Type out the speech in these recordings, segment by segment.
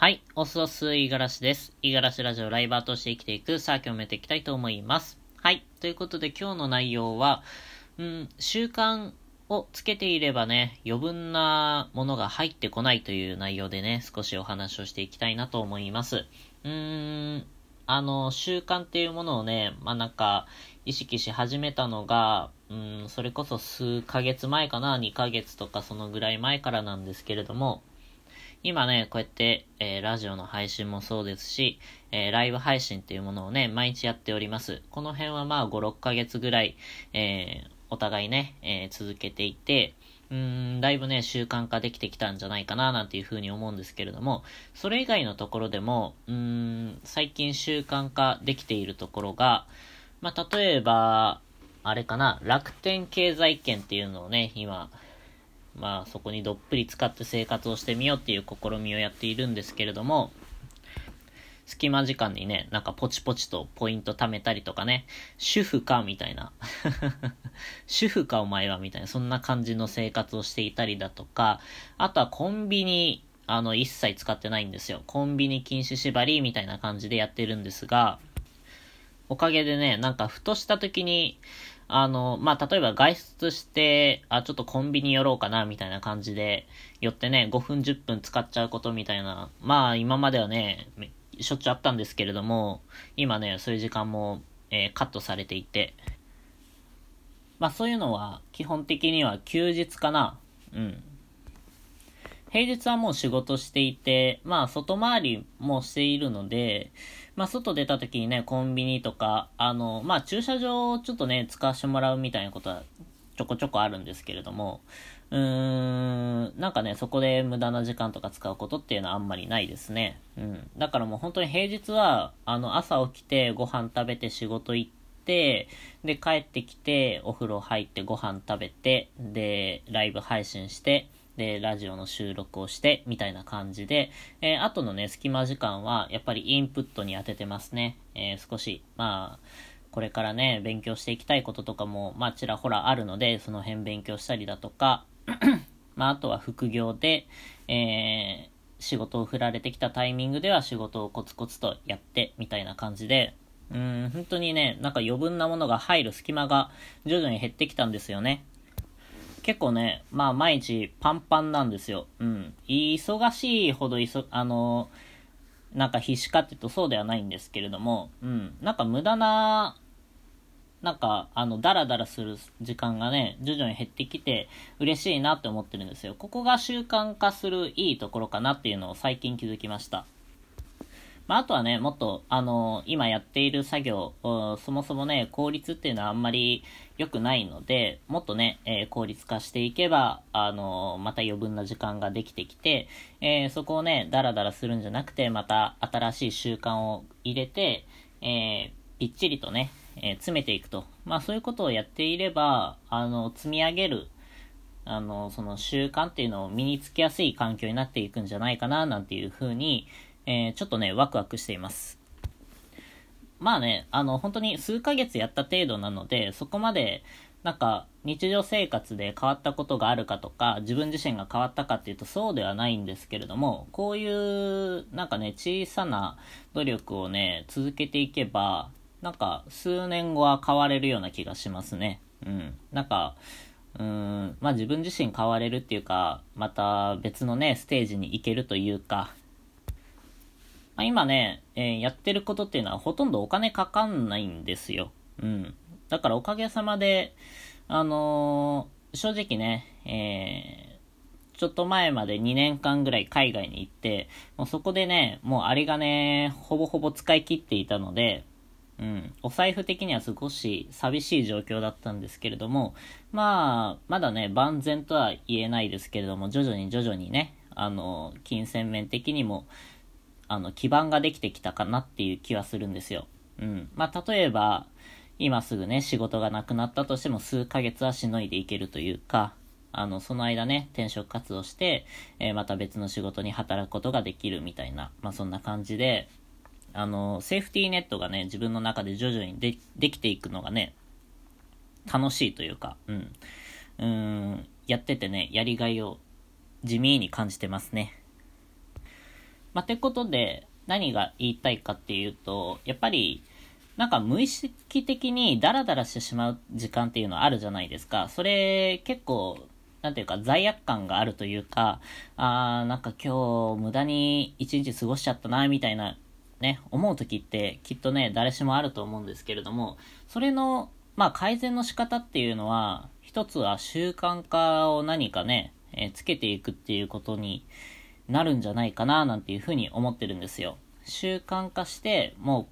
はい。おすおす、いがらしです。いがらしラジオライバーとして生きていく、さあ今日もやっていきたいと思います。はい。ということで今日の内容は、うん、習慣をつけていればね、余分なものが入ってこないという内容でね、少しお話をしていきたいなと思います。うーん、あの、習慣っていうものをね、まあ、なんか、意識し始めたのが、うん、それこそ数ヶ月前かな、2ヶ月とかそのぐらい前からなんですけれども、今ね、こうやって、えー、ラジオの配信もそうですし、えー、ライブ配信っていうものをね、毎日やっております。この辺はまあ5、6ヶ月ぐらい、えー、お互いね、え続けていて、うん、だいぶね、習慣化できてきたんじゃないかな、なんていうふうに思うんですけれども、それ以外のところでも、うん、最近習慣化できているところが、まあ、例えば、あれかな、楽天経済圏っていうのをね、今、まあそこにどっぷり使って生活をしてみようっていう試みをやっているんですけれども、隙間時間にね、なんかポチポチとポイント貯めたりとかね、主婦かみたいな。主婦かお前はみたいな、そんな感じの生活をしていたりだとか、あとはコンビニ、あの、一切使ってないんですよ。コンビニ禁止縛りみたいな感じでやってるんですが、おかげでね、なんかふとした時に、あの、まあ、例えば外出して、あ、ちょっとコンビニ寄ろうかな、みたいな感じで、寄ってね、5分10分使っちゃうことみたいな、まあ、今まではね、しょっちゅうあったんですけれども、今ね、そういう時間も、えー、カットされていて、まあ、そういうのは、基本的には休日かな。うん。平日はもう仕事していて、まあ外回りもしているので、まあ外出た時にね、コンビニとか、あの、まあ駐車場をちょっとね、使わせてもらうみたいなことはちょこちょこあるんですけれども、うーん、なんかね、そこで無駄な時間とか使うことっていうのはあんまりないですね。うん。だからもう本当に平日は、あの、朝起きてご飯食べて仕事行って、で、帰ってきて、お風呂入ってご飯食べて、で、ライブ配信して、で、ラジオの収録をして、みたいな感じで、えー、後のね、隙間時間は、やっぱりインプットに当ててますね。えー、少し、まあ、これからね、勉強していきたいこととかも、まあ、ちらほらあるので、その辺勉強したりだとか、まあ、あとは副業で、えー、仕事を振られてきたタイミングでは仕事をコツコツとやって、みたいな感じで、うん、本当にね、なんか余分なものが入る隙間が徐々に減ってきたんですよね。結構ね、まあ毎日パンパンなんですよ。うん。忙しいほどいそ、あの、なんか必死かっていうとそうではないんですけれども、うん。なんか無駄な、なんか、あの、ダラダラする時間がね、徐々に減ってきて、嬉しいなって思ってるんですよ。ここが習慣化するいいところかなっていうのを最近気づきました。まあ、あとはね、もっと、あの、今やっている作業、そもそもね、効率っていうのはあんまり良くないので、もっとね、えー、効率化していけば、あの、また余分な時間ができてきて、えー、そこをね、ダラダラするんじゃなくて、また新しい習慣を入れて、えー、ぴっちりとね、え詰めていくと。まあそういうことをやっていれば、あの、積み上げる、あの、その習慣っていうのを身につきやすい環境になっていくんじゃないかな、なんていうふうに、えー、ちょっとね、ワクワクしています。まあね、あの、本当に数ヶ月やった程度なので、そこまで、なんか、日常生活で変わったことがあるかとか、自分自身が変わったかっていうとそうではないんですけれども、こういう、なんかね、小さな努力をね、続けていけば、なんか、数年後は変われるような気がしますね。うん。なんか、うん、まあ自分自身変われるっていうか、また別のね、ステージに行けるというか、まあ、今ね、えー、やってることっていうのはほとんどお金かかんないんですよ。うん。だからおかげさまで、あのー、正直ね、えー、ちょっと前まで2年間ぐらい海外に行って、もうそこでね、もうあれがね、ほぼほぼ使い切っていたので、うん、お財布的には少し寂しい状況だったんですけれども、まあ、まだね、万全とは言えないですけれども、徐々に徐々にね、あの、金銭面的にも、あの、基盤ができてきたかなっていう気はするんですよ。うん。まあ、例えば、今すぐね、仕事がなくなったとしても数ヶ月はしのいでいけるというか、あの、その間ね、転職活動して、えー、また別の仕事に働くことができるみたいな、まあ、そんな感じで、あの、セーフティーネットがね、自分の中で徐々にでできていくのがね、楽しいというか、うん。うん、やっててね、やりがいを地味に感じてますね。まあ、てことで、何が言いたいかっていうと、やっぱり、なんか無意識的にダラダラしてしまう時間っていうのはあるじゃないですか。それ結構、なんていうか罪悪感があるというか、あーなんか今日無駄に一日過ごしちゃったな、みたいなね、思う時ってきっとね、誰しもあると思うんですけれども、それの、まあ改善の仕方っていうのは、一つは習慣化を何かね、えー、つけていくっていうことになるんじゃないかな、なんていうふうに思ってるんですよ。習慣化して、も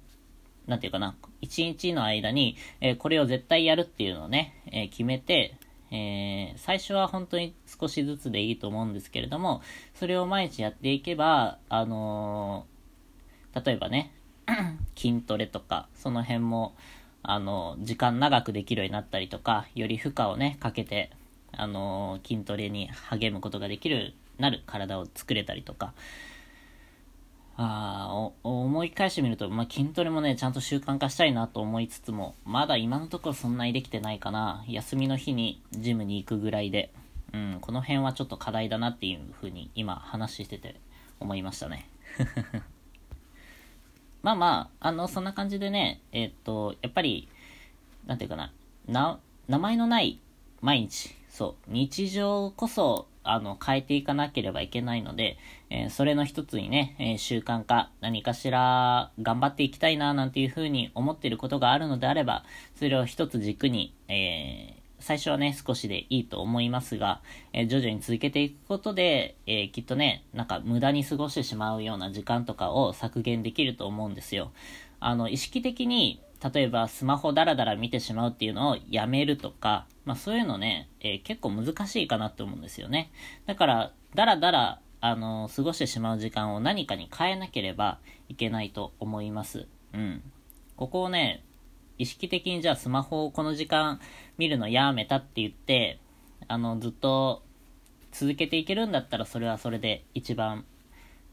う、なんていうかな、一日の間に、えー、これを絶対やるっていうのをね、えー、決めて、えー、最初は本当に少しずつでいいと思うんですけれども、それを毎日やっていけば、あの例えばね、筋トレとか、その辺も、あの、時間長くできるようになったりとか、より負荷をね、かけて、あの、筋トレに励むことができる、なる体を作れたりとか、あ思い返してみると、まあ、筋トレもね、ちゃんと習慣化したいなと思いつつも、まだ今のところそんなにできてないかな。休みの日にジムに行くぐらいで、うん、この辺はちょっと課題だなっていうふうに今話してて思いましたね。まあまあ、あの、そんな感じでね、えー、っと、やっぱり、なんていうかな、な、名前のない毎日、そう、日常こそ、あの、変えていかなければいけないので、えー、それの一つにね、えー、習慣化、何かしら頑張っていきたいな、なんていうふうに思っていることがあるのであれば、それを一つ軸に、えー、最初はね、少しでいいと思いますが、えー、徐々に続けていくことで、えー、きっとね、なんか無駄に過ごしてしまうような時間とかを削減できると思うんですよ。あの、意識的に、例えばスマホダラダラ見てしまうっていうのをやめるとか、まあそういうのね、えー、結構難しいかなって思うんですよね。だから、ダラダラ、あの過ごしてしまう時間を何かに変えなければいけないと思います。うん。ここをね、意識的にじゃあスマホをこの時間見るのやめたって言って、あの、ずっと続けていけるんだったらそれはそれで一番、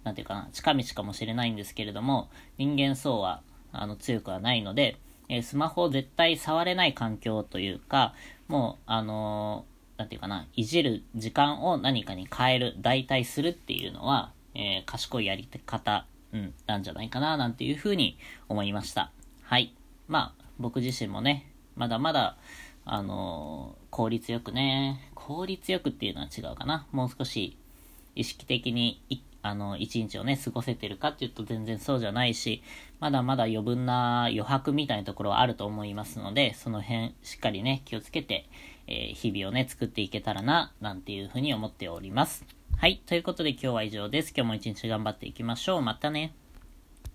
なんていうかな、近道かもしれないんですけれども、人間層は、あの、強くはないので、えー、スマホを絶対触れない環境というか、もう、あのー、なんていうかな、いじる時間を何かに変える、代替するっていうのは、えー、賢いやり方、うん、なんじゃないかな、なんていうふうに思いました。はい。まあ、僕自身もね、まだまだ、あの効率よくね、効率よくっていうのは違うかな。もう少し意識的に、あの、一日をね、過ごせてるかっていうと全然そうじゃないし、まだまだ余分な余白みたいなところはあると思いますので、その辺しっかりね、気をつけて、えー、日々をね、作っていけたらな、なんていうふうに思っております。はい。ということで今日は以上です。今日も一日頑張っていきましょう。またね。